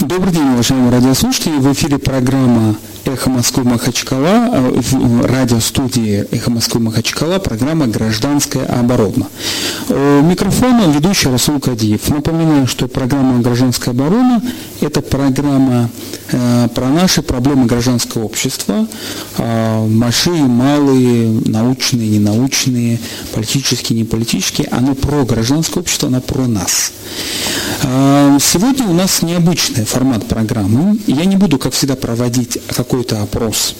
Добрый день, уважаемые радиослушатели. В эфире программа «Эхо Москвы Махачкала», э, в радиостудии «Эхо Москвы Махачкала», программа «Гражданская оборона». У микрофона ведущий Расул Кадиев. Напоминаю, что программа «Гражданская оборона» – это программа э, про наши проблемы гражданского общества, э, большие, малые, научные, ненаучные, политические, неполитические. Оно про гражданское общество, оно про нас. Э, сегодня у нас необычный формат программы. Я не буду, как всегда, проводить какой-то опрос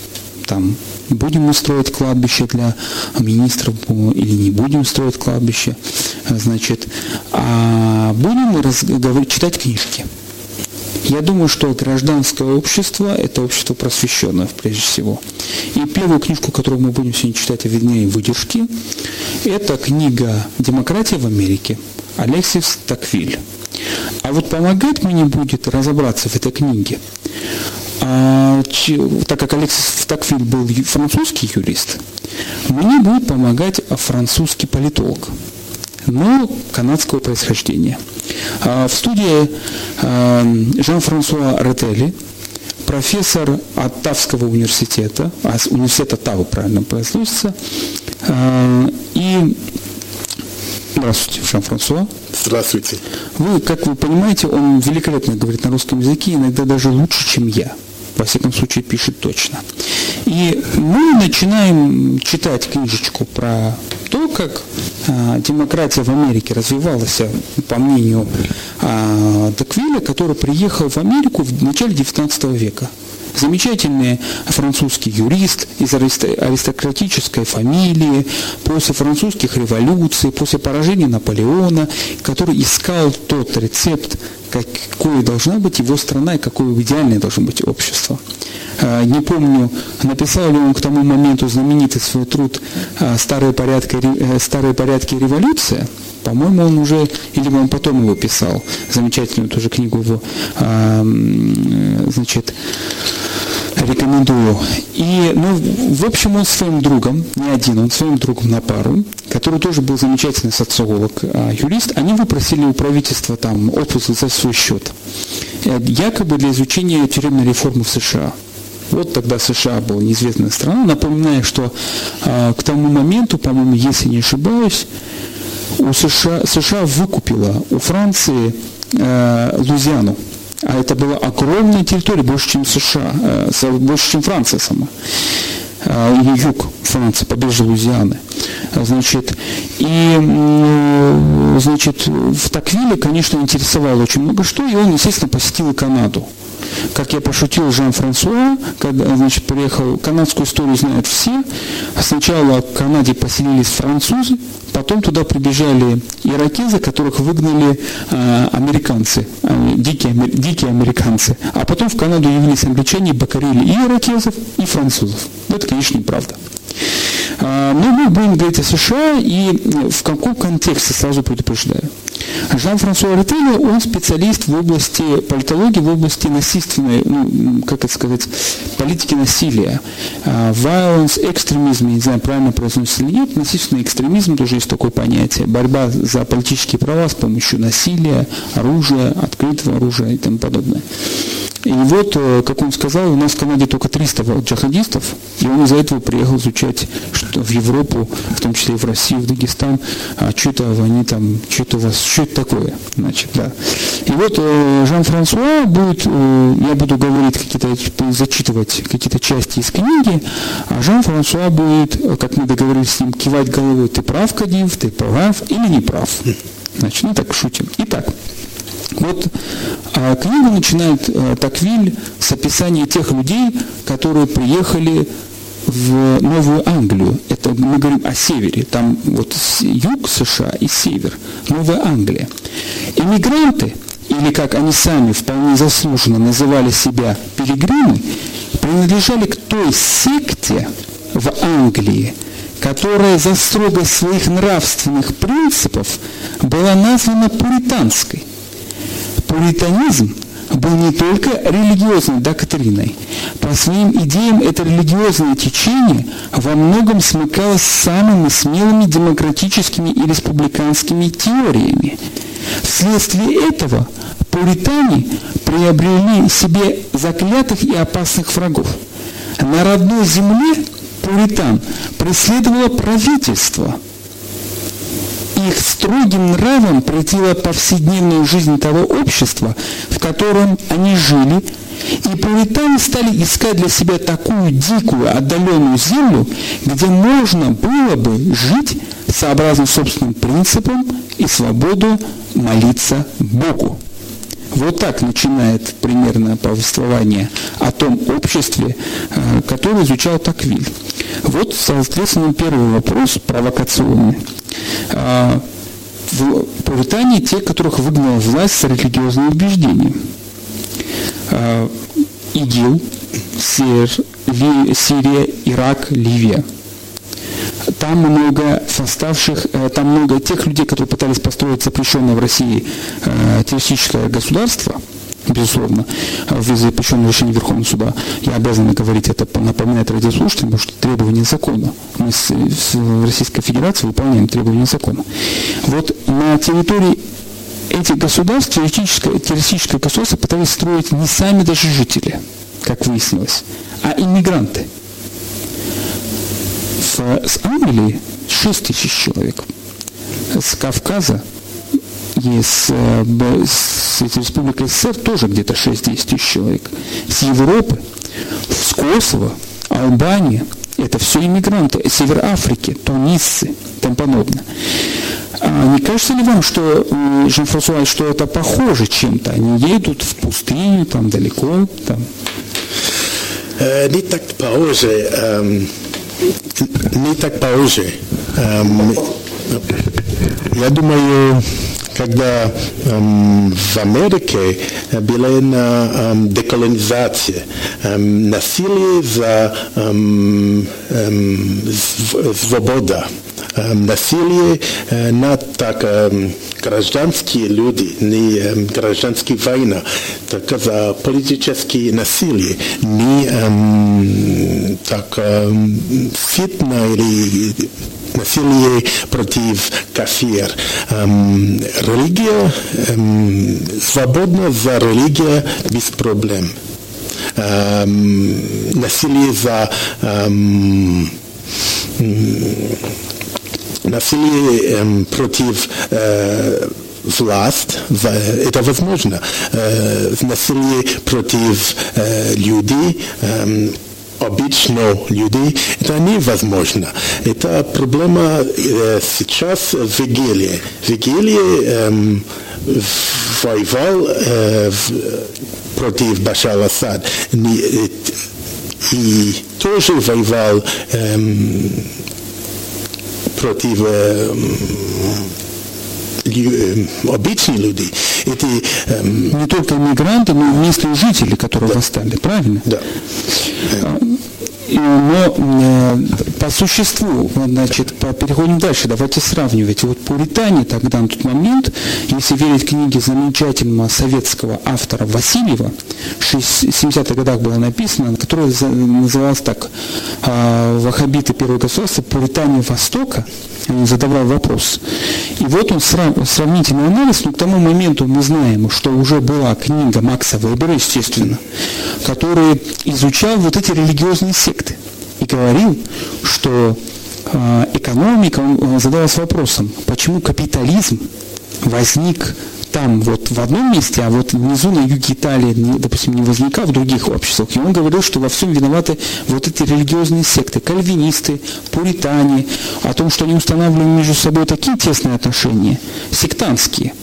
там, будем мы строить кладбище для министров или не будем строить кладбище, значит, а будем мы разговор... читать книжки. Я думаю, что гражданское общество – это общество просвещенное, прежде всего. И первую книжку, которую мы будем сегодня читать, вернее, выдержки, это книга «Демократия в Америке» Алексис Таквиль. А вот помогать мне будет разобраться в этой книге, а, так как Алексис Таквиль был французский юрист, мне будет помогать французский политолог, но канадского происхождения. А, в студии а, Жан-Франсуа Ретели, профессор от Тавского университета, а университета Тавы правильно произносится, и Здравствуйте, Жан-Франсуа. Здравствуйте. Вы, как вы понимаете, он великолепно говорит на русском языке, иногда даже лучше, чем я. Во всяком случае, пишет точно. И мы начинаем читать книжечку про то, как а, демократия в Америке развивалась, по мнению а, Деквиля, который приехал в Америку в начале XIX века замечательный французский юрист из аристократической фамилии, после французских революций, после поражения Наполеона, который искал тот рецепт, какой должна быть его страна и какое идеальное должно быть общество. А, не помню, написал ли он к тому моменту знаменитый свой труд а, «Старые порядки, э, старые порядки революция», по-моему, он уже, или он потом его писал, замечательную тоже книгу его, а, значит, рекомендую. И, ну, в общем, он своим другом, не один, он своим другом на пару, который тоже был замечательный социолог, а, юрист, они выпросили у правительства там отпуск за свой счет. Э, якобы для изучения тюремной реформы в США. Вот тогда США была неизвестная страна. Напоминаю, что э, к тому моменту, по-моему, если не ошибаюсь, у США, США выкупила у Франции э, Лузиану. А это была огромная территория, больше, чем США, э, больше, чем Франция сама. Э, юг Франции, побережье Лузианы. Значит, и значит, в Таквиле, конечно, интересовало очень много что, и он, естественно, посетил Канаду. Как я пошутил Жан-Франсуа, когда значит, приехал, канадскую историю знают все. Сначала в Канаде поселились французы, потом туда прибежали иракезы, которых выгнали э, американцы, э, дикие, дикие американцы. А потом в Канаду явились англичане, покорили и иракезов, и французов. Это, конечно, неправда. А, но мы будем говорить о США и в каком контексте, сразу предупреждаю. Жан-Франсуа Ретелли, он специалист в области политологии, в области насильственной, ну, как это сказать, политики насилия. А, violence, экстремизм, не знаю, правильно произносится или нет, насильственный экстремизм тоже есть такое понятие. Борьба за политические права с помощью насилия, оружия, открытого оружия и тому подобное. И вот, э, как он сказал, у нас в Канаде только 300 джихадистов, и он из-за этого приехал изучать что в Европу, в том числе и в Россию, в Дагестан, а что это они там, что это у вас, что это такое, значит, да. И вот э, Жан-Франсуа будет, э, я буду говорить какие-то, зачитывать какие-то части из книги, а Жан-Франсуа будет, как мы договорились с ним, кивать головой, ты прав, Кадив, ты прав или не прав. Значит, ну так шутим. Итак, вот а, книгу начинает а, Таквиль с описания тех людей, которые приехали в Новую Англию. Это мы говорим о севере. Там вот юг США и север. Новая Англия. Иммигранты, или как они сами вполне заслуженно называли себя пилигримы, принадлежали к той секте в Англии, которая за строгость своих нравственных принципов была названа пуританской пуританизм был не только религиозной доктриной. По своим идеям это религиозное течение во многом смыкалось с самыми смелыми демократическими и республиканскими теориями. Вследствие этого пуритане приобрели себе заклятых и опасных врагов. На родной земле пуритан преследовало правительство. Их строгим нравом претила повседневную жизнь того общества, в котором они жили, и пуритане стали искать для себя такую дикую, отдаленную землю, где можно было бы жить сообразно собственным принципам и свободу молиться Богу. Вот так начинает примерно повествование о том обществе, э, которое изучал Таквиль. Вот, соответственно, первый вопрос провокационный. А, в Пуритане те, которых выгнала власть с религиозным убеждением. А, ИГИЛ, Сирия, Ирак, Ливия – там много составших, э, там много тех людей, которые пытались построить запрещенное в России э, террористическое государство, безусловно, в запрещенном решении Верховного суда. Я обязан говорить это, напоминать радиослушателям, потому что требования закона. Мы с, с Российской Федерацией выполняем требования закона. Вот на территории этих государств террористическое, террористическое государство пытались строить не сами даже жители, как выяснилось, а иммигранты – с, с Англии 6 тысяч человек, с Кавказа и с, с, с Республики СССР тоже где-то 6-10 тысяч человек, с Европы, с Косово, Албания, это все иммигранты, Север Африки, тунисцы тому подобное. А не кажется ли вам, что, Жан-Франсуа, что это похоже чем-то? Они едут в пустыню, там далеко, там. Э, не так похоже. Не так похоже. Эм, я думаю, когда эм, в Америке была на эм, деколонизация, эм, насилие за эм, эм, свобода, насилие на така граждански луѓе, не граждански војна, така за политички насилие, не така фитна или насилие против кафир. Религија, свободна за религија без проблем. Насилие за насилие эм, против э, власть, это возможно. Э, насилие против э, людей, э, обычно людей, это невозможно. Это проблема э, сейчас в Вигилии. Вигилии э, воевал э, против Башар Асад. И тоже воевал э, э, обычные люди. Эм... Не только иммигранты, но и местные жители, которые да. восстали, правильно? Да. Но э, по существу, значит, переходим дальше, давайте сравнивать. Вот Пуритане тогда на тот момент, если верить книге замечательного советского автора Васильева, в 70-х годах было написано, которая называлась так э, «Вахабиты первого государства. Пуритане Востока», он задавал вопрос. И вот он срав, сравнительный анализ, но к тому моменту мы знаем, что уже была книга Макса Вебера, естественно, который изучал вот эти религиозные секты и говорил, что э, экономика, он задавался вопросом, почему капитализм возник там вот в одном месте, а вот внизу на юге Италии, допустим, не возникал в других обществах. И он говорил, что во всем виноваты вот эти религиозные секты, кальвинисты, пуритане, о том, что они устанавливали между собой такие тесные отношения, сектантские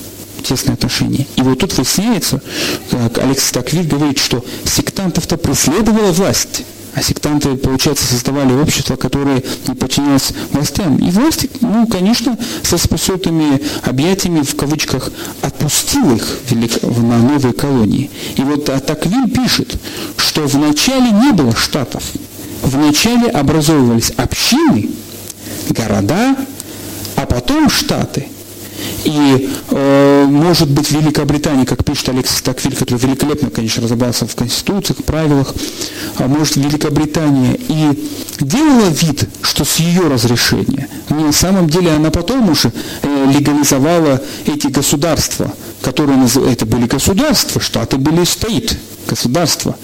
тесные отношения. И вот тут выясняется, как Алекс Таквиль говорит, что сектантов-то преследовала власть. А сектанты, получается, создавали общество, которое не подчинялось властям. И власть, ну, конечно, со спасетыми объятиями, в кавычках, отпустил их на новые колонии. И вот Атаквиль пишет, что вначале не было штатов. Вначале образовывались общины, города, а потом штаты. И, э, может быть, Великобритания, как пишет Алексис Таквиль, который великолепно, конечно, разобрался в конституциях, правилах, а может, Великобритания и делала вид, что с ее разрешения, но на самом деле она потом уже э, легализовала эти государства, которые это были государства, штаты были стоит, государства.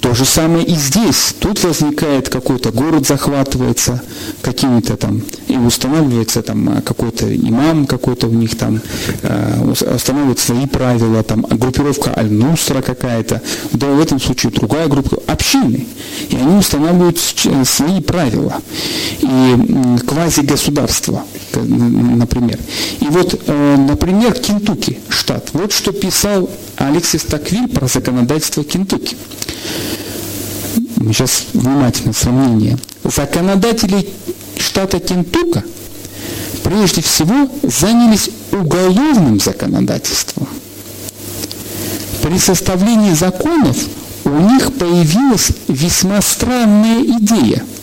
То же самое и здесь. Тут возникает какой-то город захватывается какими-то там, и устанавливается там какой-то имам какой-то у них там, э, устанавливает свои правила, там группировка Аль-Нусра какая-то, да в этом случае другая группа, общины. И они устанавливают свои правила. И квази-государства, например. И вот, э, например, Кентукки штат. Вот что писал Алексис Таквиль про законодательство Кентукки. Сейчас внимательно сравнение. Законодатели штата Кентука прежде всего занялись уголовным законодательством. При составлении законов у них появилась весьма странная идея –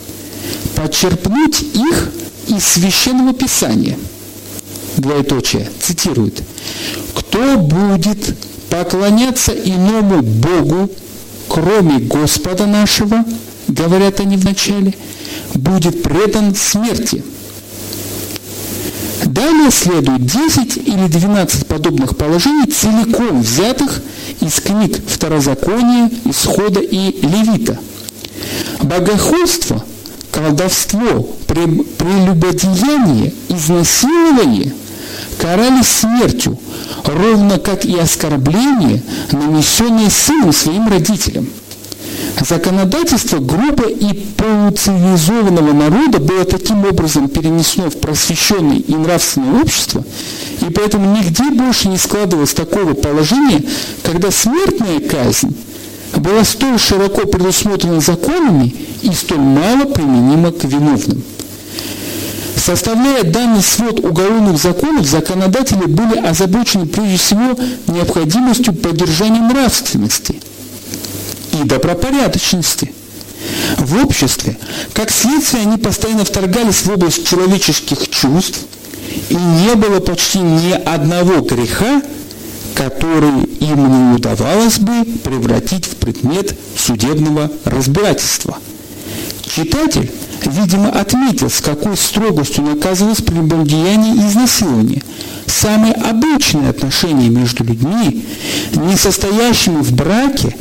подчерпнуть их из Священного Писания. Двоеточие, цитирует. «Кто будет поклоняться иному Богу, кроме Господа нашего, говорят они вначале, будет предан смерти. Далее следует 10 или 12 подобных положений, целиком взятых из книг Второзакония, Исхода и Левита. Богохульство, колдовство, прелюбодеяние, изнасилование карались смертью, ровно как и оскорбление, нанесенное сыном своим родителям. Законодательство грубо и полуцивилизованного народа было таким образом перенесено в просвещенное и нравственное общество, и поэтому нигде больше не складывалось такого положения, когда смертная казнь была столь широко предусмотрена законами и столь мало применима к виновным. Составляя данный свод уголовных законов, законодатели были озабочены прежде всего необходимостью поддержания нравственности и добропорядочности в обществе. Как следствие, они постоянно вторгались в область человеческих чувств, и не было почти ни одного греха, который им не удавалось бы превратить в предмет судебного разбирательства. Читатель видимо, отметил, с какой строгостью наказывалось прелюбодеяние и изнасилование. Самые обычные отношения между людьми, не состоящими в браке,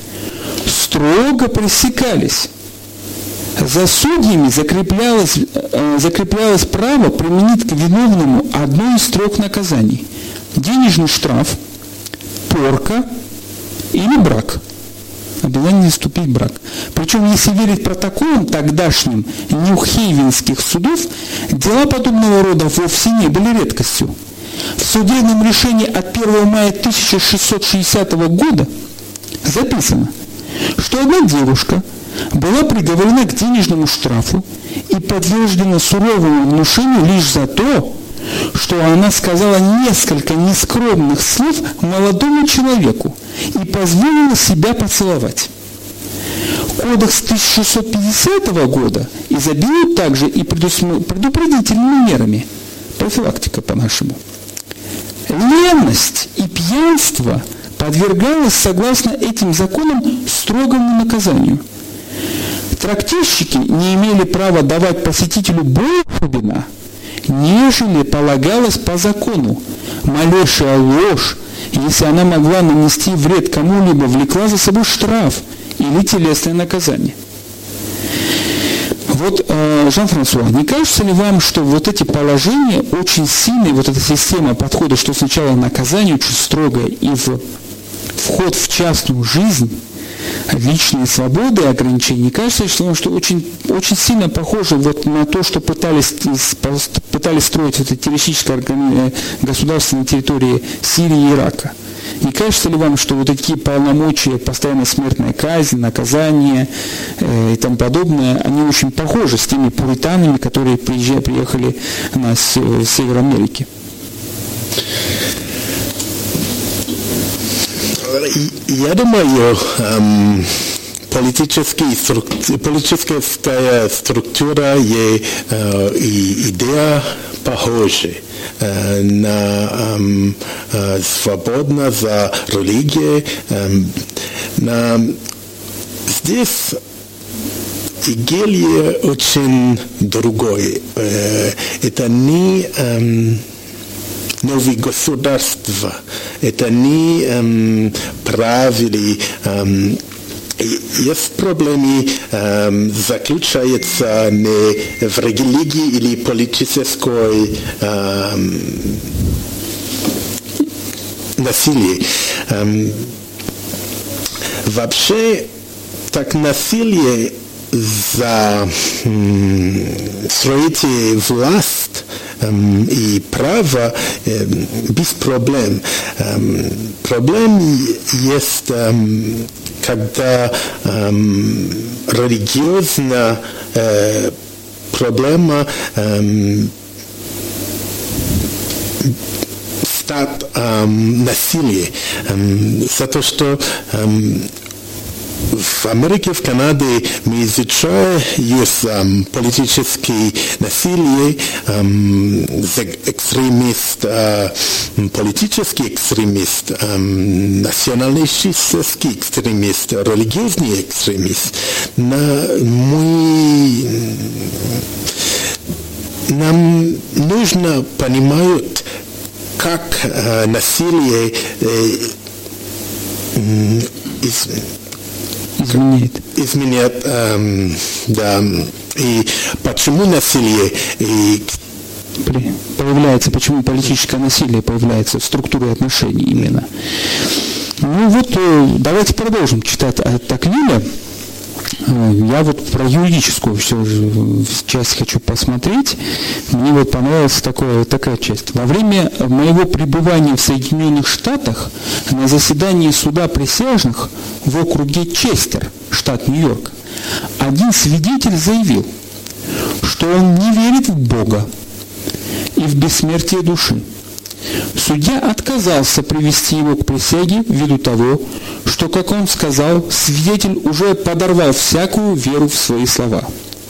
строго пресекались. За судьями закреплялось, э, закреплялось право применить к виновному одно из трех наказаний. Денежный штраф, порка или брак – обязательно вступить в брак. Причем, если верить протоколам тогдашним нюхейвенских судов, дела подобного рода вовсе не были редкостью. В судебном решении от 1 мая 1660 года записано, что одна девушка была приговорена к денежному штрафу и подвержена суровому внушению лишь за то, что она сказала несколько нескромных слов молодому человеку и позволила себя поцеловать. Кодекс 1650 года изобилует также и предупредительными мерами. Профилактика по-нашему. Ленность и пьянство подвергалось, согласно этим законам, строгому наказанию. Трактирщики не имели права давать посетителю больше вина – нежели полагалось по закону. Малейшая ложь, если она могла нанести вред кому-либо, влекла за собой штраф или телесное наказание. Вот, э, Жан-Франсуа, не кажется ли вам, что вот эти положения очень сильные, вот эта система подхода, что сначала наказание очень строгое и вход в частную жизнь, личные свободы и ограничения, кажется, что, что очень, очень сильно похоже вот на то, что пытались, пытались строить это террористическое э, государство на территории Сирии и Ирака. Не кажется ли вам, что вот такие полномочия, постоянно смертная казнь, наказание э, и тому подобное, они очень похожи с теми пуританами, которые приезжали, приехали на север Америки? Я думаю, эм, политическая структура и, э, и идея похожи э, на эм, э, свободно за религией. эм, на, здесь Игелье очень другой. Э, Это не эм, новые государства, это не эм, правили. эм, есть проблемы, эм, заключается не в религии или политической эм, насилии. Эм, вообще, так насилие за м, строите власть эм, и право эм, без проблем. Эм, проблем есть, эм, когда эм, религиозная э, проблема эм, стат эм, насилие эм, за то, что эм, в Америке, в Канаде мы изучаем есть эм, политические насилие, эм, экстремист, э, политический экстремист, эм, националистический экстремист, религиозный экстремист. На, мы нам нужно понимать, как э, насилие э, из- Изменяет. изменяет, эм, да, и почему насилие, и Появляется, почему политическое насилие появляется в структуре отношений именно. Ну вот, э, давайте продолжим читать от Таклиля. Я вот про юридическую все э, часть хочу посмотреть. Мне вот понравилась такое, такая часть. Во время моего пребывания в Соединенных Штатах на заседании суда присяжных в округе Честер, штат Нью-Йорк, один свидетель заявил, что он не верит в Бога и в бессмертие души. Судья отказался привести его к присяге ввиду того, что, как он сказал, свидетель уже подорвал всякую веру в свои слова.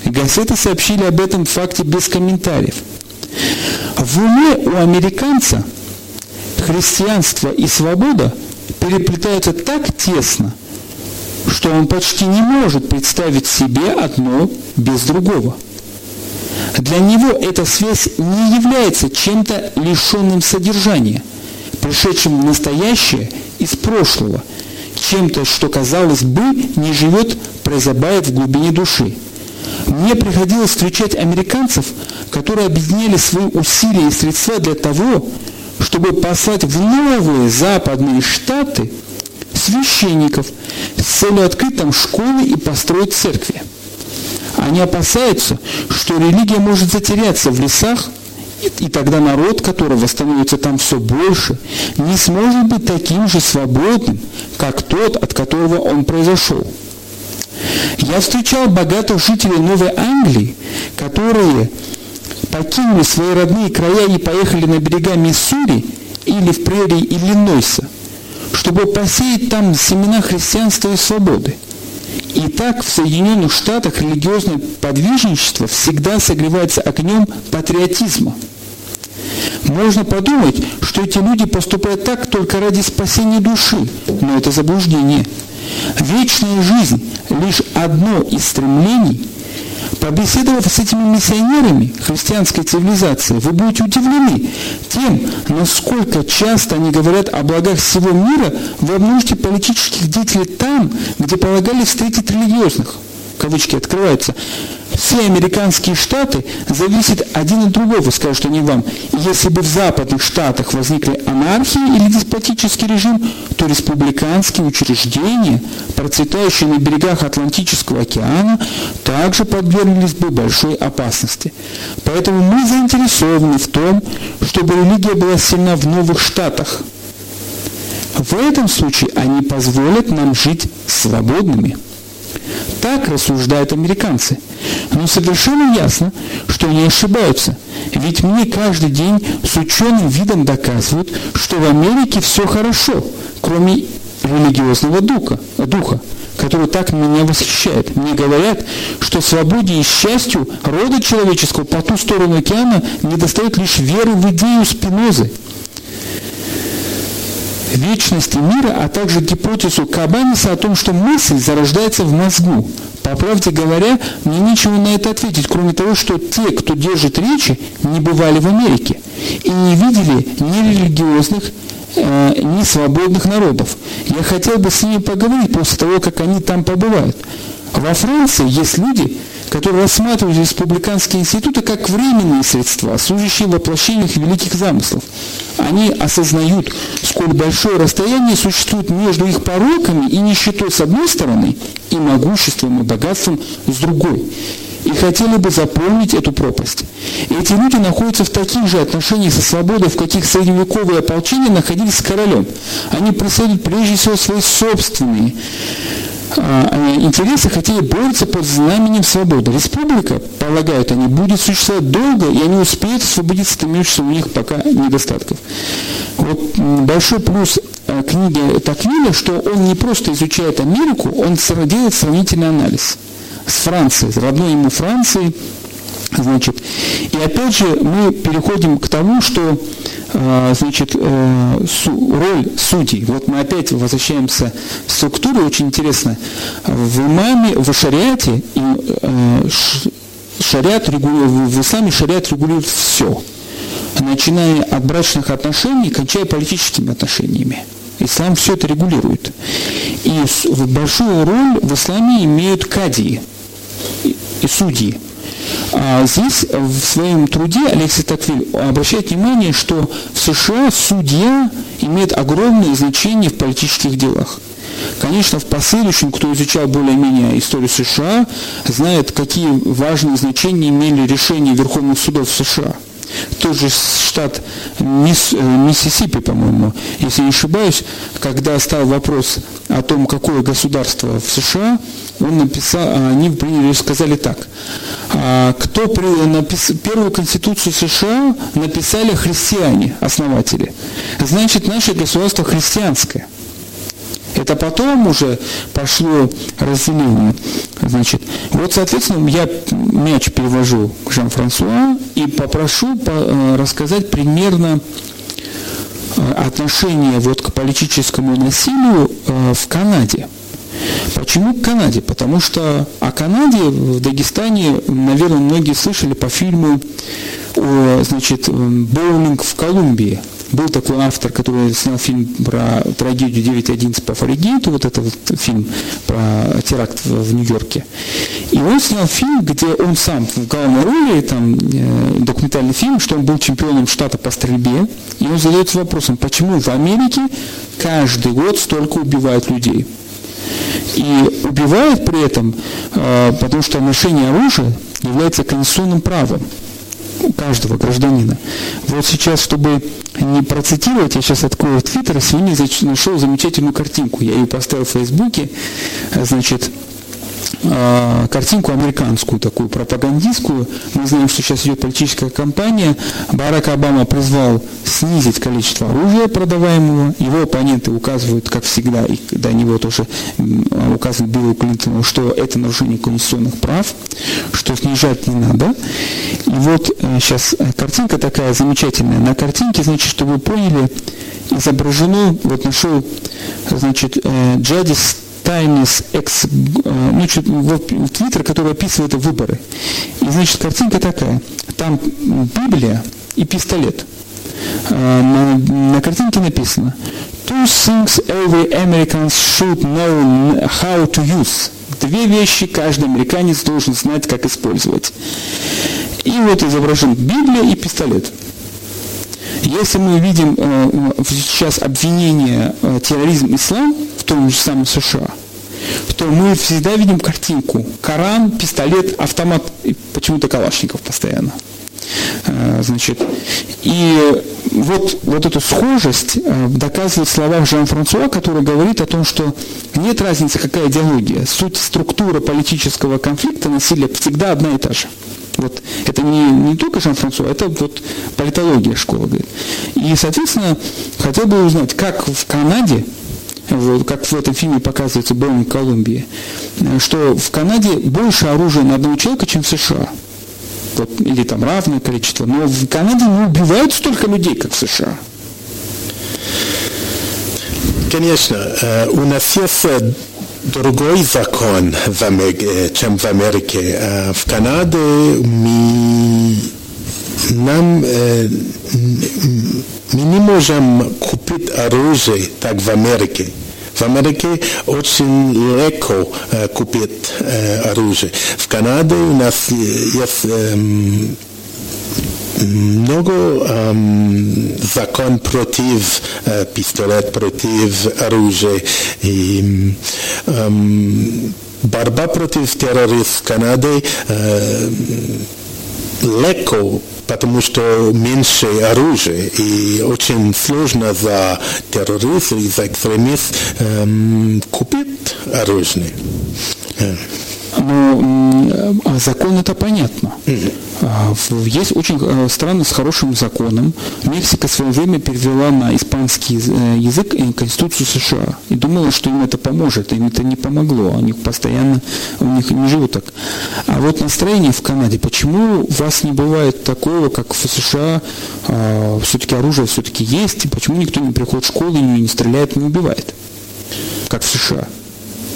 Газеты сообщили об этом факте без комментариев. В уме у американца христианство и свобода переплетаются так тесно, что он почти не может представить себе одно без другого. Для него эта связь не является чем-то лишенным содержания, пришедшим в настоящее из прошлого, чем-то, что, казалось бы, не живет, прозябает в глубине души. Мне приходилось встречать американцев, которые объединяли свои усилия и средства для того, чтобы послать в новые западные штаты священников с целью открыть там школы и построить церкви. Они опасаются, что религия может затеряться в лесах, и, тогда народ, которого становится там все больше, не сможет быть таким же свободным, как тот, от которого он произошел. Я встречал богатых жителей Новой Англии, которые покинули свои родные края и поехали на берега Миссури или в прерии Иллинойса, чтобы посеять там семена христианства и свободы. И так в Соединенных Штатах религиозное подвижничество всегда согревается огнем патриотизма. Можно подумать, что эти люди поступают так только ради спасения души, но это заблуждение. Вечная жизнь – лишь одно из стремлений. Побеседовав с этими миссионерами христианской цивилизации, вы будете удивлены тем, насколько часто они говорят о благах всего мира, вы обнаружите политических деятелей там, где полагали встретить религиозных. Кавычки открываются. Все американские штаты зависят один от другого, скажут они вам. И если бы в западных штатах возникли анархия или деспотический режим, то республиканские учреждения, процветающие на берегах Атлантического океана, также подверглись бы большой опасности. Поэтому мы заинтересованы в том, чтобы религия была сильна в новых штатах. В этом случае они позволят нам жить свободными. Так рассуждают американцы. Но совершенно ясно, что они ошибаются. Ведь мне каждый день с ученым видом доказывают, что в Америке все хорошо, кроме религиозного духа, духа, который так меня восхищает. Мне говорят, что свободе и счастью рода человеческого по ту сторону океана недостает лишь веры в идею Спинозы – вечности мира, а также гипотезу Кабаниса о том, что мысль зарождается в мозгу. По правде говоря, мне нечего на это ответить, кроме того, что те, кто держит речи, не бывали в Америке и не видели ни религиозных, э, ни свободных народов. Я хотел бы с ними поговорить после того, как они там побывают. Во Франции есть люди, которые рассматривают республиканские институты как временные средства, служащие воплощениях великих замыслов. Они осознают, сколь большое расстояние существует между их пороками и нищетой с одной стороны, и могуществом и богатством с другой и хотели бы заполнить эту пропасть. Эти люди находятся в таких же отношениях со свободой, в каких средневековые ополчения находились с королем. Они преследуют прежде всего свои собственные а, интересы, хотели бороться под знаменем свободы. Республика, полагают они, будет существовать долго, и они успеют освободиться от имеющихся у них пока недостатков. Вот большой плюс э, книги Таквиля, что он не просто изучает Америку, он делает сравнительный анализ с Францией, родной ему Францией, Значит, и опять же мы переходим к тому, что э, значит, э, роль судей. Вот мы опять возвращаемся в структуру, очень интересно. В имаме, в шариате, э, шариат регулирует, в исламе шариат регулирует все, начиная от брачных отношений, кончая политическими отношениями. Ислам все это регулирует. И большую роль в исламе имеют кадии и судьи. А здесь в своем труде Алексей Таквиль обращает внимание, что в США судья имеет огромное значение в политических делах. Конечно, в последующем, кто изучал более-менее историю США, знает, какие важные значения имели решения Верховных судов США – тот же штат Мисс, э, Миссисипи, по-моему, если не ошибаюсь, когда стал вопрос о том, какое государство в США, он написал, а они сказали так. «А кто напис, первую конституцию США написали христиане, основатели. Значит, наше государство христианское. Это потом уже пошло разделение. Значит, вот, соответственно, я мяч перевожу к Жан-Франсуа и попрошу э, рассказать примерно отношение вот к политическому насилию в Канаде. Почему к Канаде? Потому что о Канаде в Дагестане, наверное, многие слышали по фильму о, значит, боулинг в Колумбии был такой автор, который снял фильм про трагедию 9.11 по Фаригейту, вот этот вот фильм про теракт в Нью-Йорке. И он снял фильм, где он сам в главной роли, там э, документальный фильм, что он был чемпионом штата по стрельбе. И он задается вопросом, почему в Америке каждый год столько убивают людей. И убивают при этом, э, потому что ношение оружия является конституционным правом каждого гражданина. Вот сейчас, чтобы не процитировать, я сейчас открою Твиттер, сегодня нашел замечательную картинку. Я ее поставил в Фейсбуке. Значит, э, картинку американскую, такую пропагандистскую. Мы знаем, что сейчас идет политическая кампания. Барак Обама призвал снизить количество оружия продаваемого. Его оппоненты указывают, как всегда, и до него тоже указывают Биллу Клинтону, что это нарушение конституционных прав, что снижать не надо. И вот сейчас э, картинка такая замечательная. На картинке, значит, чтобы вы поняли, изображено, вот нашел, значит, э, Джадис Тайнис Экс, э, ну, Твиттер, который описывает выборы. И, значит, картинка такая. Там Библия и пистолет. Э, на, на картинке написано Two things every American should know how to use. Две вещи каждый американец должен знать, как использовать. И вот изображен Библия и пистолет. Если мы видим э, сейчас обвинение терроризм ислам, в том же самом США, то мы всегда видим картинку. Коран, пистолет, автомат почему-то Калашников постоянно. Э, значит, и вот, вот эту схожесть э, доказывает слова Жан-Франсуа, который говорит о том, что нет разницы, какая идеология. Суть структура политического конфликта, насилия всегда одна и та же. Вот это не, не только Жан-Франсуа, это вот политология школы. Говорит. И, соответственно, хотел бы узнать, как в Канаде вот, как в этом фильме показывается Бонни Колумбия, что в Канаде больше оружия на одного человека, чем в США. Вот, или там равное количество. Но в Канаде не убивают столько людей, как в США. Конечно, э, у нас есть э, другой закон, э, чем в Америке. В Канаде мы, нам, мы не можем купить оружие, так в Америке. В Америке очень легко э, купить э, оружие. В Канаде у нас есть э, много эм, закон против э, пистолет, против оружия. И, эм, борьба против терроризма в Канаде э, легко потому что меньше оружия, и очень сложно за террорист или за экстремист эм, купить оружие. Но а закон это понятно. Mm-hmm. Есть очень э, страны с хорошим законом. Мексика в свое время перевела на испанский э, язык Конституцию США и думала, что им это поможет. Им это не помогло. Они постоянно у них не живут так. А вот настроение в Канаде. Почему у вас не бывает такого, как в США? А, все-таки оружие все-таки есть. И почему никто не приходит в школу и не стреляет, не убивает? Как в США.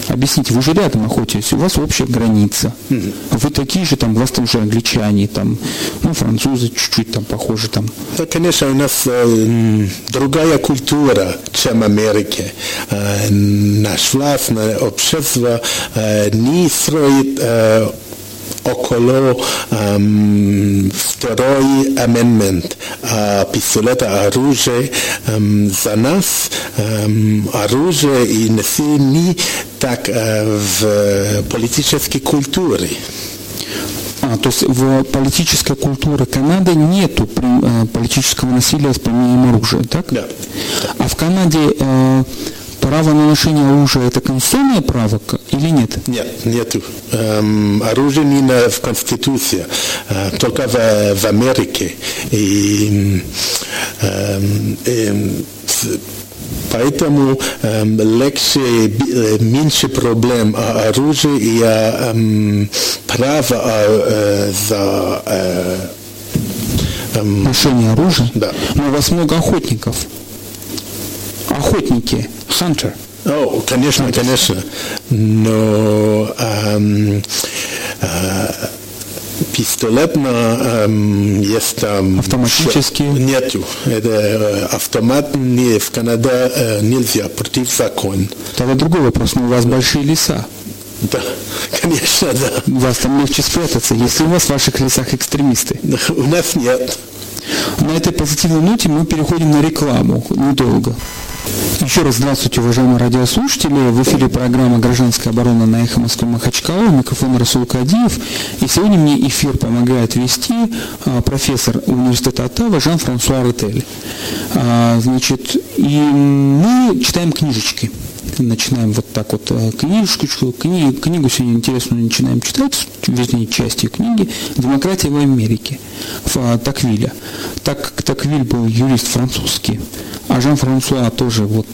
Объясните, вы же рядом находитесь, у вас общая граница. Вы такие же, там, у вас там же англичане, там, ну, французы чуть-чуть там похожи там. Да, конечно, у нас э, другая культура, чем в Америке. Э, наш властное общество э, не строит э, около um, второй amendment uh, пистолета оружия um, за нас um, оружие и насилие так uh, в политической культуре. А, то есть в политической культуре Канады нету э, политического насилия с применением оружия, так? Да. А в Канаде э, право на ношение оружия это конституционное право или нет? Нет, нет. Эм, оружие не в Конституции, э, только в, в Америке. И, эм, э, Поэтому эм, легче, э, меньше проблем о оружии и о эм, право э, за э, эм, ношение оружия. Да. Но у вас много охотников. Охотники Hunter. О, конечно, Hunters. конечно. Но эм, э, пистолет на эм, есть там... Автоматически? Нету. Это э, автомат не, в Канаде э, нельзя, против закон. Тогда другой вопрос. Но у вас большие леса. Да, конечно, да. У вас там легче спрятаться, если у вас в ваших лесах экстремисты. У нас нет. На этой позитивной ноте мы переходим на рекламу недолго. Еще раз здравствуйте, уважаемые радиослушатели. В эфире программа «Гражданская оборона» на эхо Москвы Махачкала. Микрофон Расул Кадиев. И сегодня мне эфир помогает вести а, профессор университета Оттава Жан-Франсуа Ретель. А, значит, и мы читаем книжечки начинаем вот так вот э, книжечку, кни, книгу сегодня интересную начинаем читать, вернее, части книги «Демократия в Америке» в Таквиля. Так, Таквиль был юрист французский, а Жан-Франсуа тоже вот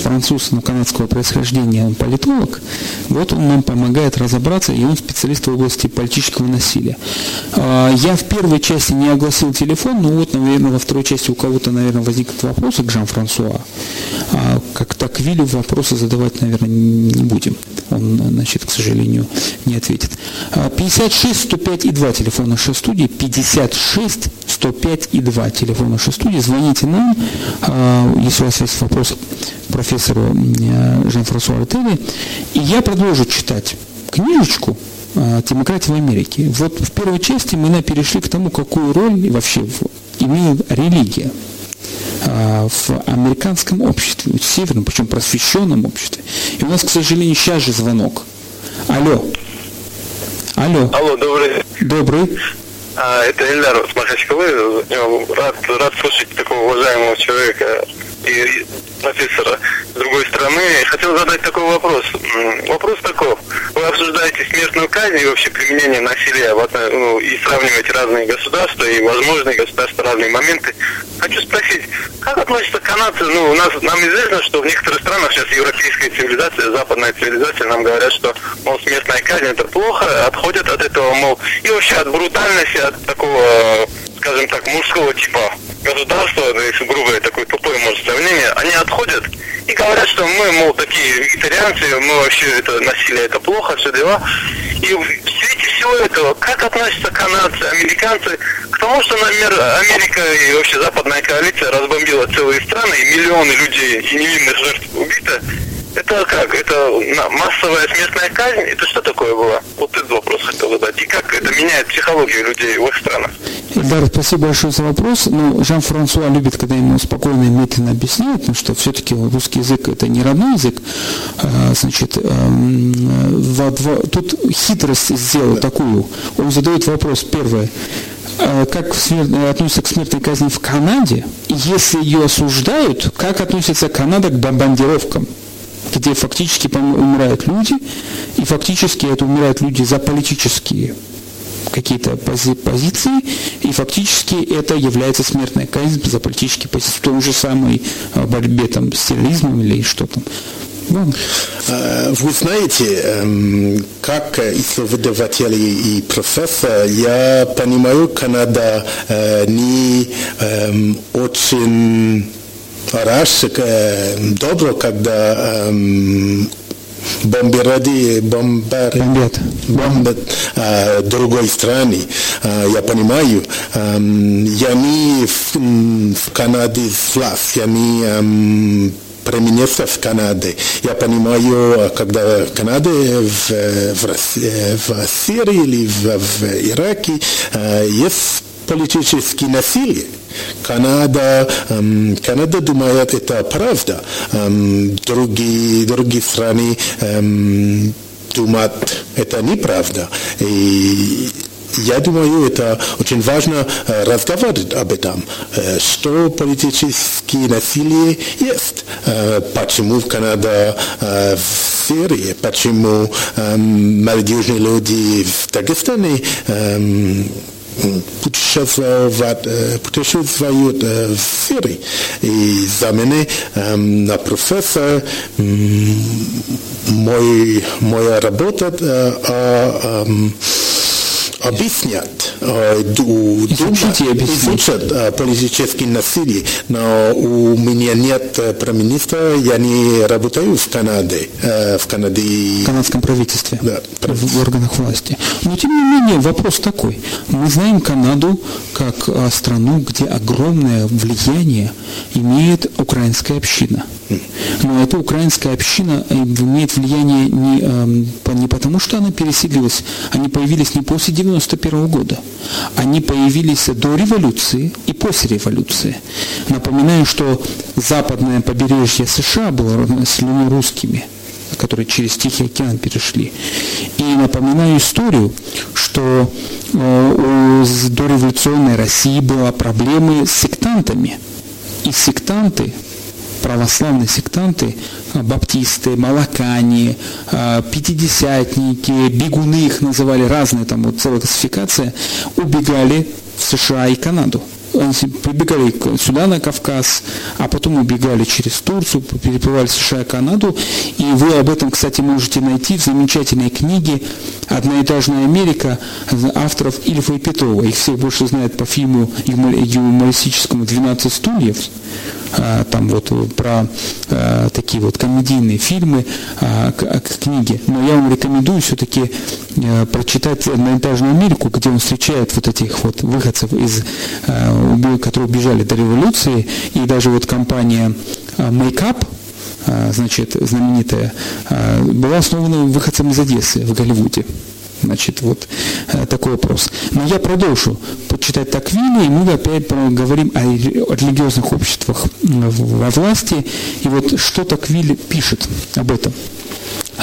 француз, но канадского происхождения, он политолог, вот он нам помогает разобраться, и он специалист в области политического насилия. А, я в первой части не огласил телефон, но вот, наверное, во второй части у кого-то, наверное, возникнут вопросы к Жан-Франсуа. А, как так Вилю вопросы задавать, наверное, не будем. Он, значит, к сожалению, не ответит. 56 105 и 2 телефон нашей студии, 56 105 и 2 телефон нашей студии. Звоните нам, а, если у вас есть вопросы профессору э, Жан-Франсуа Артели. И я продолжу читать книжечку э, «Демократия в Америке». Вот в первой части мы перешли к тому, какую роль вообще имеет религия э, в американском обществе, в северном, причем просвещенном обществе. И у нас, к сожалению, сейчас же звонок. Алло. Алло. Алло, добрый. Добрый. А, это Эльдар с Махачкалы. Рад, рад слушать такого уважаемого человека и профессора. с другой стороны, хотел задать такой вопрос. Вопрос таков. Вы обсуждаете смертную казнь и вообще применение насилия ну, и сравниваете разные государства и возможные государства разные моменты. Хочу спросить, как относятся канадцы? Ну, у нас нам известно, что в некоторых странах сейчас европейская цивилизация, западная цивилизация нам говорят, что, мол, смертная казнь это плохо, отходят от этого, мол, и вообще от брутальности, от такого, скажем так, мужского типа государства, если грубое такое тупое, может, сравнение, они отходят и говорят, что мы, мол, такие вегетарианцы, мы вообще это насилие, это плохо, все дела. И в свете всего этого, как относятся канадцы, американцы к тому, что, например, Америка и вообще западная коалиция разбомбила целые страны, и миллионы людей и невинных жертв убито, это как? Это массовая смертная казнь? Это что такое было? Вот этот вопрос хотел задать. И как это меняет психологию людей в их странах? Эльдар, спасибо большое за вопрос. Ну, Жан-Франсуа любит, когда ему спокойно и медленно объясняют, потому что все-таки русский язык это не родной язык. А, значит, эм, тут хитрость сделал такую. Он задает вопрос, первое, а, как относится к смертной казни в Канаде, если ее осуждают, как относится Канада к бомбардировкам? Где фактически умирают люди, и фактически это умирают люди за политические какие-то пози позиции, и фактически это является смертной казнь за политические позиции, в том же самой а, борьбе там, с терроризмом или что там. А, вы знаете, эм, как исследователь и профессор, я понимаю, Канада э, не эм, очень э, добро, когда бомбиради, бомбар, бомбят, бомбят э, другой страны. Э, я понимаю, э, я не в, в Канаде власть, я не э, применился в Канаде. Я понимаю, когда в Канаде, в, в, России, в Сирии или в, в Ираке есть политическое насилие. Канада, эм, Канада думает, это правда. Эм, другие, другие страны эм, думают, это неправда. И я думаю, это очень важно э, разговаривать об этом, э, что политические насилие есть, э, почему в Канаде, в Сирии, почему молодежные люди в Дагестане путешествовать, путешествуют в Сирии. И за меня на профессор мой, моя работа объяснят, изучите, изучат политические насилие, но у меня нет премьер-министра, я не работаю в Канаде, в Канаде. В канадском правительстве, да, в органах власти. Но тем не менее вопрос такой. Мы знаем Канаду как страну, где огромное влияние имеет украинская община. Но эта украинская община имеет влияние не, не потому, что она переселилась, они появились не после 91 года. Они появились до революции и после революции. Напоминаю, что западное побережье США было населено русскими которые через Тихий океан перешли. И напоминаю историю, что э, у дореволюционной России была проблемы с сектантами. И сектанты православные сектанты, а, баптисты, молокане, а, пятидесятники, бегуны их называли, разные там вот целая классификация, убегали в США и Канаду. Прибегали сюда, на Кавказ, а потом убегали через Турцию, переплывали США и Канаду. И вы об этом, кстати, можете найти в замечательной книге «Одноэтажная Америка» авторов Ильфа и Петрова. Их все больше знают по фильму юмористическому «12 стульев». А, там вот про а, такие вот комедийные фильмы, а, книги. Но я вам рекомендую все-таки прочитать «Одноэтажную Америку», где он встречает вот этих вот выходцев, из, которые убежали до революции, и даже вот компания Make Up, значит, знаменитая, была основана выходцем из Одессы в Голливуде. Значит, вот такой вопрос. Но я продолжу почитать Таквили, и мы опять говорим о религиозных обществах во власти. И вот что Таквили пишет об этом.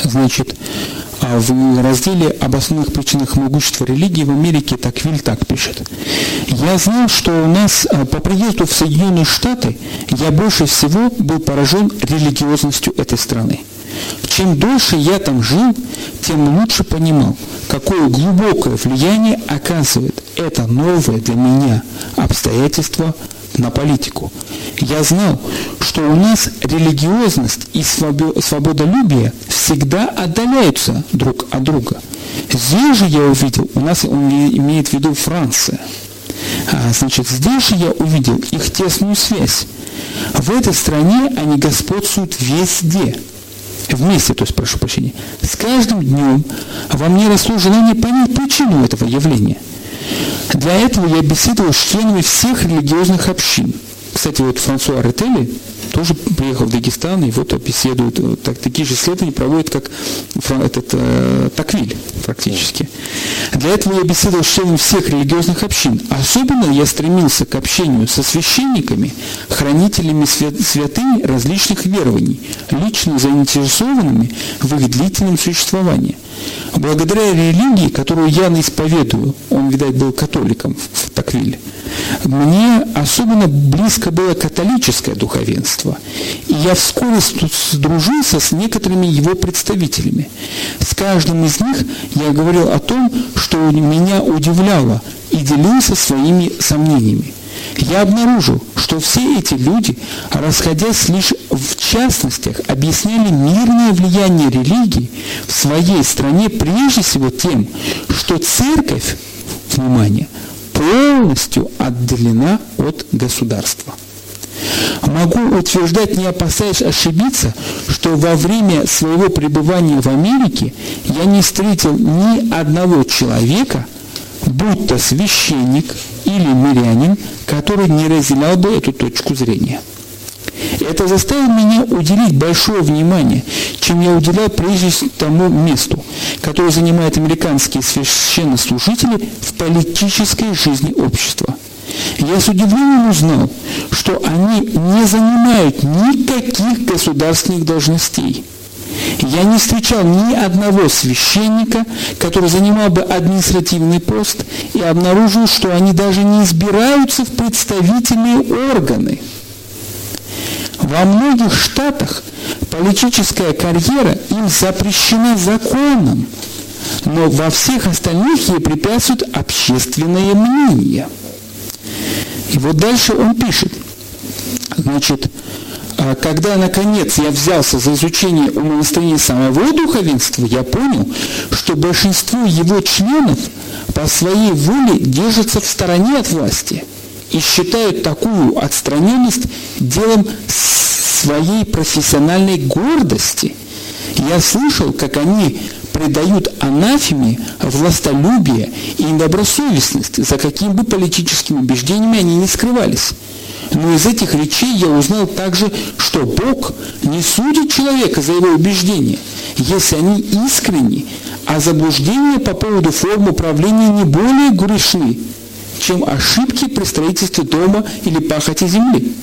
Значит, А в разделе об основных причинах могущества религии в Америке Таквиль так пишет. Я знал, что у нас а, по приезду в Соединенные Штаты я больше всего был поражен религиозностью этой страны. Чем дольше я там жил, тем лучше понимал, какое глубокое влияние оказывает это новое для меня обстоятельство на политику. Я знал, что у нас религиозность и свободолюбие всегда отдаляются друг от друга. Здесь же я увидел, у нас он имеет в виду Франция, а, значит, здесь же я увидел их тесную связь. В этой стране они господствуют везде. Вместе, то есть, прошу прощения. С каждым днем во мне росло желание понять причину этого явления – для этого я беседовал с членами всех религиозных общин. Кстати, вот Франсуа Ретели тоже приехал в Дагестан и вот беседует, вот так, такие же исследования проводит, как этот э, Таквиль практически. Для этого я беседовал с членами всех религиозных общин. Особенно я стремился к общению со священниками, хранителями свят, святынь различных верований, лично заинтересованными в их длительном существовании – Благодаря религии, которую я исповедую, он, видать, был католиком в Таквиле, мне особенно близко было католическое духовенство. И я вскоре сдружился с некоторыми его представителями. С каждым из них я говорил о том, что меня удивляло, и делился своими сомнениями я обнаружил, что все эти люди, расходясь лишь в частностях, объясняли мирное влияние религии в своей стране прежде всего тем, что церковь, внимание, полностью отделена от государства. Могу утверждать, не опасаясь ошибиться, что во время своего пребывания в Америке я не встретил ни одного человека, будь то священник или мирянин, который не разделял бы эту точку зрения. Это заставило меня уделить большое внимание, чем я уделял прежде тому месту, которое занимают американские священнослужители в политической жизни общества. Я с удивлением узнал, что они не занимают никаких государственных должностей – я не встречал ни одного священника, который занимал бы административный пост, и обнаружил, что они даже не избираются в представительные органы. Во многих штатах политическая карьера им запрещена законом, но во всех остальных ей препятствует общественное мнение. И вот дальше он пишет, значит, когда, наконец, я взялся за изучение умонастроения самого духовенства, я понял, что большинство его членов по своей воле держатся в стороне от власти и считают такую отстраненность делом своей профессиональной гордости. Я слышал, как они придают анафеме властолюбие и недобросовестность, за какими бы политическими убеждениями они не скрывались. Но из этих речей я узнал также, что Бог не судит человека за его убеждения, если они искренни, а заблуждения по поводу форм управления не более грешны, чем ошибки при строительстве дома или пахоте земли.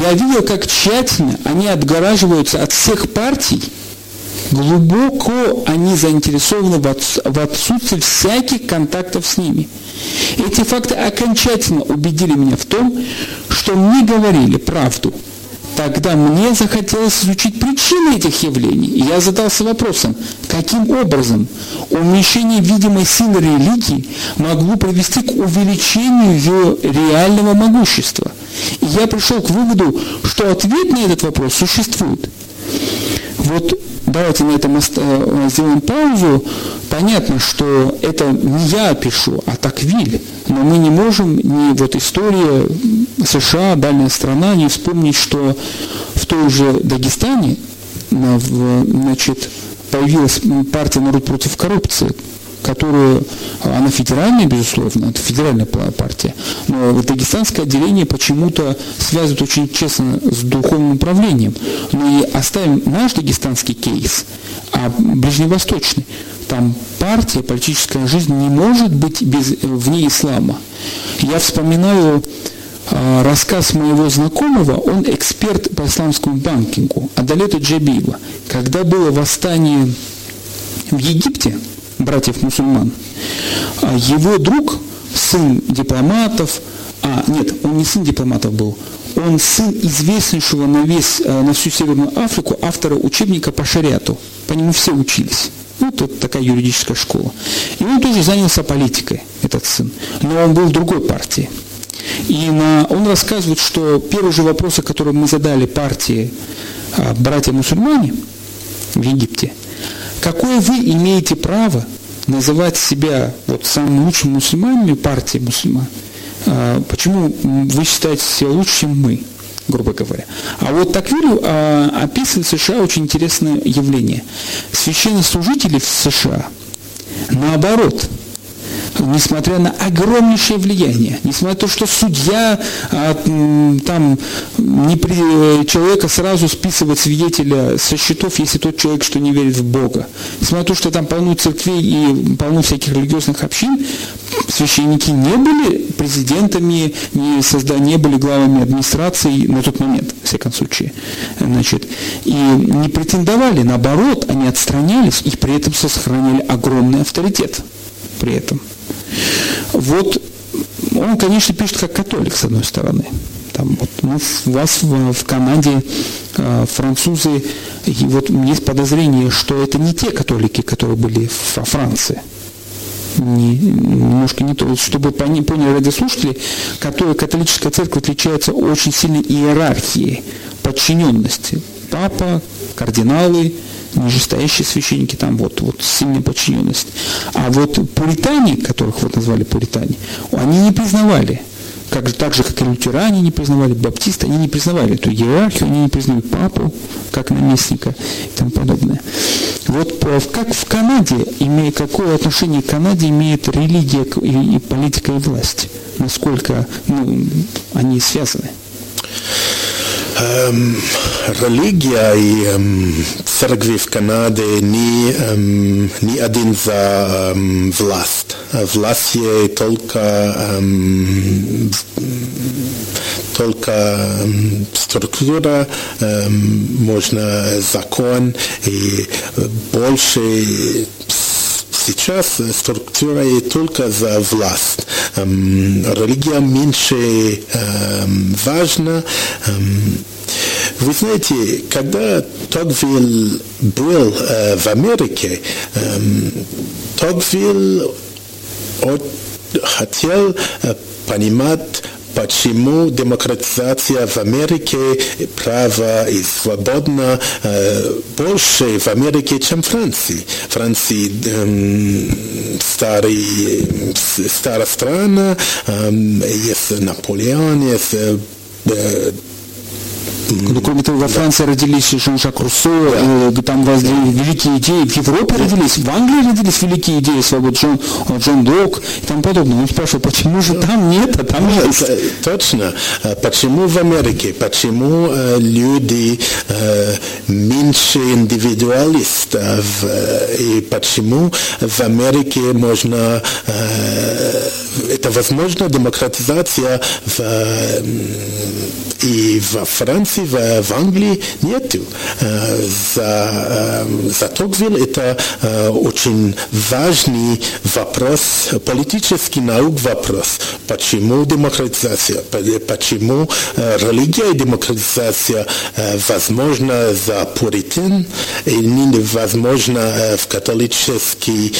Я видел, как тщательно они отгораживаются от всех партий, глубоко они заинтересованы в отсутствии всяких контактов с ними – эти факты окончательно убедили меня в том, что мне говорили правду. Тогда мне захотелось изучить причины этих явлений. И я задался вопросом, каким образом уменьшение видимой силы религии могло привести к увеличению ее реального могущества. И я пришел к выводу, что ответ на этот вопрос существует. Вот давайте на этом э, сделаем паузу. Понятно, что это не я пишу, а Таквиль. Но мы не можем, ни вот история США, дальняя страна, не вспомнить, что в той же Дагестане значит, появилась партия «Народ против коррупции», которую, она федеральная, безусловно, это федеральная партия, но дагестанское отделение почему-то связывает очень честно с духовным управлением. Но и оставим наш дагестанский кейс, а ближневосточный. Там партия, политическая жизнь не может быть без, вне ислама. Я вспоминаю э, рассказ моего знакомого, он эксперт по исламскому банкингу, Адалета Джабиева. Когда было восстание в Египте, братьев-мусульман, а его друг, сын дипломатов, а, нет, он не сын дипломатов был, он сын известнейшего на, весь, э, на всю Северную Африку автора учебника по шариату. По нему все учились. Ну, тут такая юридическая школа. И он тоже занялся политикой, этот сын. Но он был в другой партии. И на, он рассказывает, что первые же вопросы, которые мы задали партии а, братья-мусульмане в Египте, какое вы имеете право называть себя вот самыми лучшими мусульманами партии мусульман? А, почему вы считаете себя лучше, чем мы? грубо говоря. А вот Таквилю а, описывает в США очень интересное явление. Священнослужители в США, наоборот, несмотря на огромнейшее влияние, несмотря на то, что судья а, там не при, человека сразу списывает свидетеля со счетов, если тот человек, что не верит в Бога, несмотря на то, что там полно церквей и полно всяких религиозных общин, священники не были президентами, не, созда, не были главами администрации на тот момент, в всяком случае. Значит, и не претендовали, наоборот, они отстранялись и при этом сохраняли огромный авторитет при этом. Вот он, конечно, пишет как католик, с одной стороны. Там, вот, ну, у вас в, в Канаде э, французы, и вот есть подозрение, что это не те католики, которые были во Франции. Не, немножко не то. Чтобы поняли, поняли радиослушатели, католическая церковь отличается очень сильной иерархией, подчиненности. Папа, кардиналы, нижестоящие священники, там вот, вот сильная подчиненность. А вот пуритане, которых вот назвали пуритане, они не признавали как же, так же, как и лютеране не признавали, баптисты, они не признавали эту иерархию, они не признают папу как наместника и тому подобное. Вот как в Канаде, имея, какое отношение к Канаде имеет религия и, и политика и власть? Насколько ну, они связаны? Um, религия и um, церкви в Канаде не, um, не один за um, власть. Власть есть только, um, только um, структура, um, можно закон и больше сейчас структура только за власть. Религия меньше важна. Вы знаете, когда Тогвилл был в Америке, Тогвилл хотел понимать почему демократизация в Америке права и свободна э, больше в Америке, чем в Франции. Франции э, старый, старая страна, э, есть Наполеон, есть э, ну, кроме того, во Франции родились Жан-Жак Руссо, э, там возникли великие идеи, в Европе родились, в Англии родились великие идеи свободы, Джон, Джон Док и тому подобное. Он спрашивал, почему же там нет, а там да, есть? Точно. А почему в Америке? Почему э, люди э, меньше индивидуалистов? Э, и почему в Америке можно, э, это возможно демократизация в, э, и во Франции, в, в Англии нету. Э, за, э, за Тогвилл это э, очень важный вопрос, политический наук вопрос. Почему демократизация? Почему религия и демократизация возможна за пуритан и невозможно в католической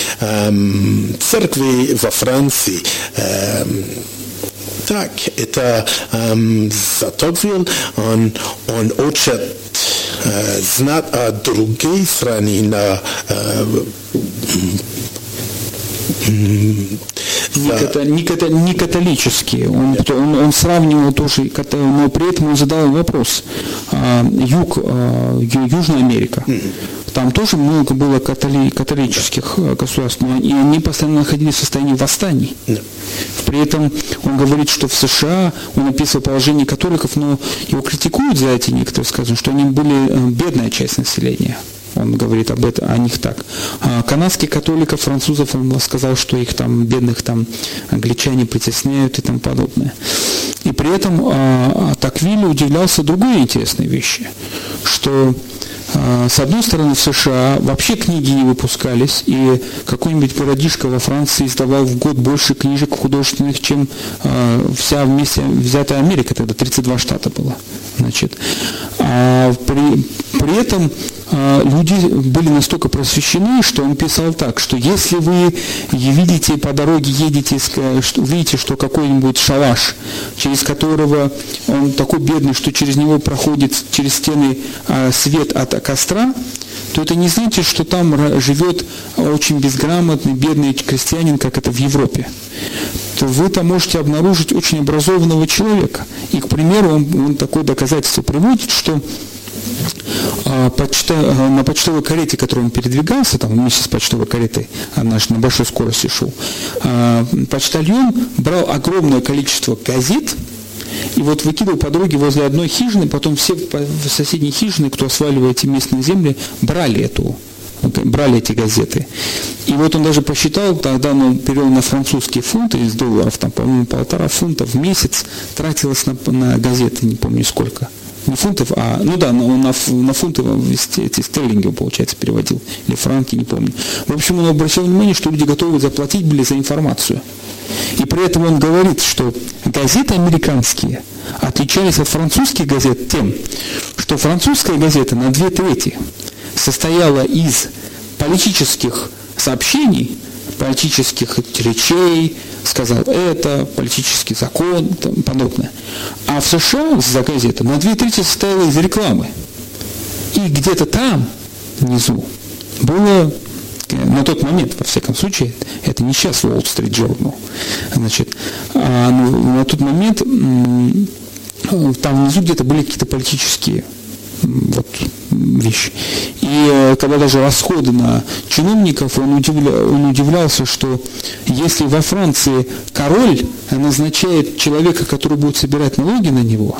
церкви во Франции? Так, это эм, Затоквилл, он, он учит э, знать о другой стране на э, не, ката, не, ката, не католические. Он, он, он сравнивал тоже, но при этом он задал вопрос. А, юг, а, Южная Америка. Там тоже много было католи, католических э, государств, и они постоянно находились в состоянии восстаний. При этом он говорит, что в США он описывал положение католиков, но его критикуют за эти некоторые, скажем, что они были э, бедная часть населения. Он говорит об этом, о них так. А канадских католиков, французов, он сказал, что их там, бедных там англичане притесняют и тому подобное. И при этом а, Таквиль удивлялся другой интересной вещи, что а, с одной стороны, в США вообще книги не выпускались, и какой-нибудь городишко во Франции издавал в год больше книжек художественных, чем а, вся вместе взятая Америка, тогда 32 штата было. Значит. А при, при этом а, люди были настолько просвещены, что он писал так, что если вы видите по дороге, едете, что, видите, что какой-нибудь шалаш, через которого он такой бедный, что через него проходит через стены а, свет от костра, то это не значит, что там живет очень безграмотный, бедный крестьянин, как это в Европе. То вы там можете обнаружить очень образованного человека. И, к примеру, он, он такое доказательство приводит, что почта, а, на почтовой карете, которой он передвигался, там вместе с почтовой каретой, она же на большой скорости шел, а, почтальон брал огромное количество газет, и вот выкидывал по дороге возле одной хижины, потом все в соседней хижины, кто осваивал эти местные земли, брали эту брали эти газеты. И вот он даже посчитал, тогда он перевел на французские фунты из долларов, там, по-моему, полтора фунта в месяц тратилось на, на газеты, не помню сколько не фунтов, а, ну да, на, на, на фунты эти стерлинги он, получается, переводил, или франки, не помню. В общем, он обращал внимание, что люди готовы заплатить были за информацию. И при этом он говорит, что газеты американские отличались от французских газет тем, что французская газета на две трети состояла из политических сообщений, политических речей, сказал это, политический закон и тому подобное. А в США за газета на две трети состояла из рекламы. И где-то там, внизу, было на тот момент, во всяком случае, это не сейчас Wall Street Journal, значит, а на тот момент там внизу где-то были какие-то политические вот, вещь. И э, когда даже расходы на чиновников, он, удивля, он удивлялся, что если во Франции король назначает человека, который будет собирать налоги на него,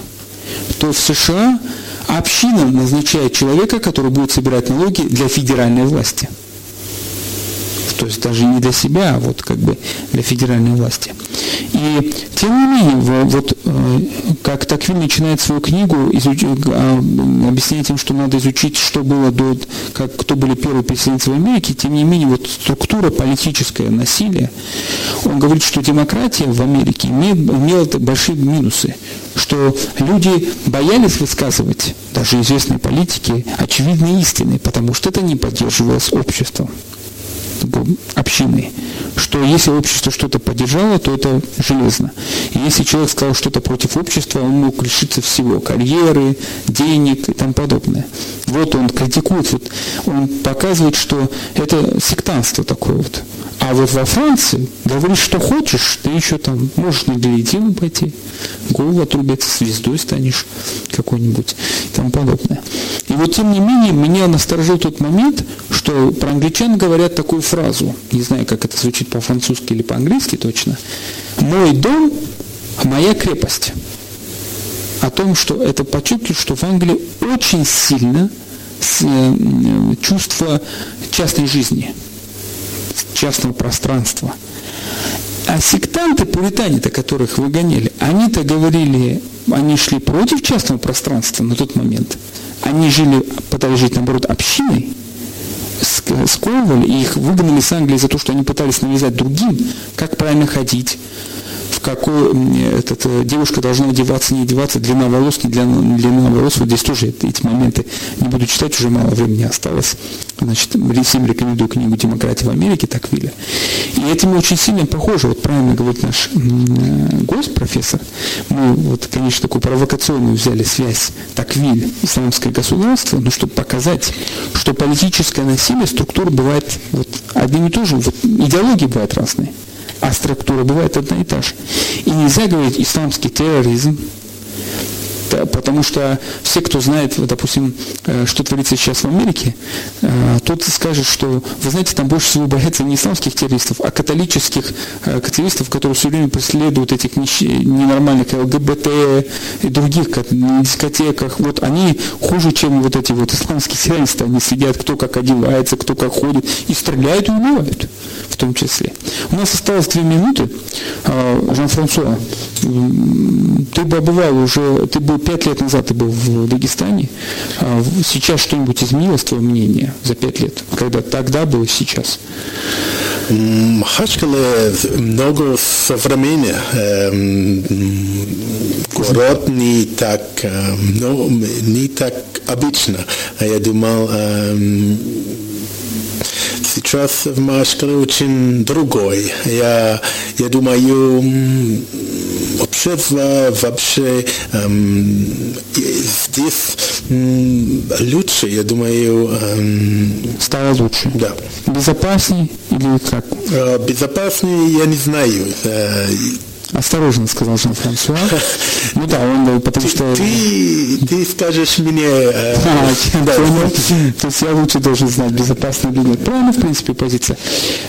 то в США община назначает человека, который будет собирать налоги для федеральной власти то есть даже не для себя, а вот как бы для федеральной власти. И тем не менее, вот э, как Таквиль начинает свою книгу, изуч... А, объясняя тем, что надо изучить, что было до, как, кто были первые переселенцы в Америке, тем не менее, вот структура политическое насилие, он говорит, что демократия в Америке имела большие минусы, что люди боялись высказывать, даже известные политики, очевидные истины, потому что это не поддерживалось обществом общины, что если общество что-то поддержало, то это железно. И если человек сказал что-то против общества, он мог лишиться всего, карьеры, денег и тому подобное. Вот он критикует, вот он показывает, что это сектантство такое вот. А вот во Франции говоришь, что хочешь, ты еще там можешь на гильотину пойти, голову отрубить, звездой станешь какой-нибудь и тому подобное. И вот тем не менее меня насторожил тот момент, что про англичан говорят такую фразу, не знаю, как это звучит по-французски или по-английски точно, «Мой дом – моя крепость». О том, что это подчеркивает, что в Англии очень сильно э, чувство частной жизни – частного пространства. А сектанты, пуритане-то, которых выгоняли, они-то говорили, они шли против частного пространства на тот момент. Они жили, пытались жить, наоборот, общиной, сковывали, и их выгнали с Англии за то, что они пытались навязать другим, как правильно ходить, в какой этот, э, девушка должна одеваться, не одеваться, длина волос, не длина, длина волос. Вот здесь тоже эти моменты не буду читать, уже мало времени осталось. Значит, всем рекомендую книгу «Демократия в Америке» Таквиля. И этим очень сильно похоже, вот правильно говорит наш э, гость, профессор, мы вот, конечно, такую провокационную взяли связь Таквиль, исламское государство, но чтобы показать, что политическое насилие, структура бывает вот, одним и то же, вот, идеологии бывают разные а структура бывает одна и та же. И нельзя говорить исламский терроризм, потому что все, кто знает, допустим, э, что творится сейчас в Америке, э, тот скажет, что, вы знаете, там больше всего боятся не исламских террористов, а католических э, террористов, которые все время преследуют этих ненормальных ЛГБТ и других на дискотеках. Вот они хуже, чем вот эти вот исламские террористы. Они сидят, кто как одевается, кто как ходит, и стреляют и убивают в том числе. У нас осталось две минуты. Жан-Франсуа, ты бы бывал уже, ты бы пять лет назад ты был в Дагестане. А сейчас что-нибудь изменилось, твое мнение, за пять лет? Когда тогда было, сейчас? Махачкала много современнее. Эм, город не так, ну, не так обычно. Я думал, эм, сейчас в Махачкале очень другой. Я, я думаю, общество вообще эм, здесь эм, лучше, я думаю. Эм, Стало лучше? Да. Безопаснее или как? Э, безопаснее я не знаю. Э, Осторожно, сказал Жан-Франсуа. Ну да, он, потому что... Ты, ты скажешь мне... Э. То есть я лучше должен знать, безопасно или нет. Правильно, в принципе, позиция.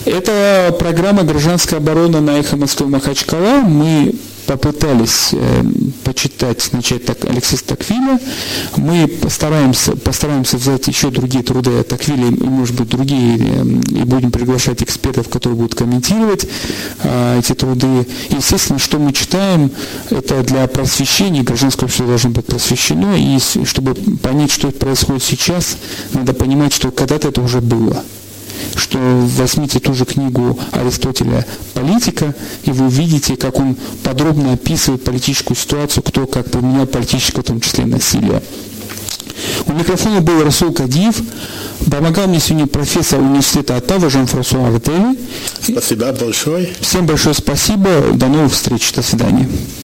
Это программа «Гражданская оборона» на «Эхо Москвы Махачкала». Мы попытались э, почитать, начать так, Алексея Таквиля. Мы постараемся, постараемся взять еще другие труды Таквиля и, может быть, другие, э, и будем приглашать экспертов, которые будут комментировать э, эти труды. Естественно, что мы читаем, это для просвещения, гражданское общество должно быть просвещено, и чтобы понять, что происходит сейчас, надо понимать, что когда-то это уже было что возьмите ту же книгу Аристотеля «Политика», и вы увидите, как он подробно описывает политическую ситуацию, кто как применял политическое, в том числе насилие. У микрофона был Расул Кадиев. Помогал мне сегодня профессор университета Оттава Жан-Франсуа Артели. Спасибо большое. Всем большое спасибо. До новых встреч. До свидания.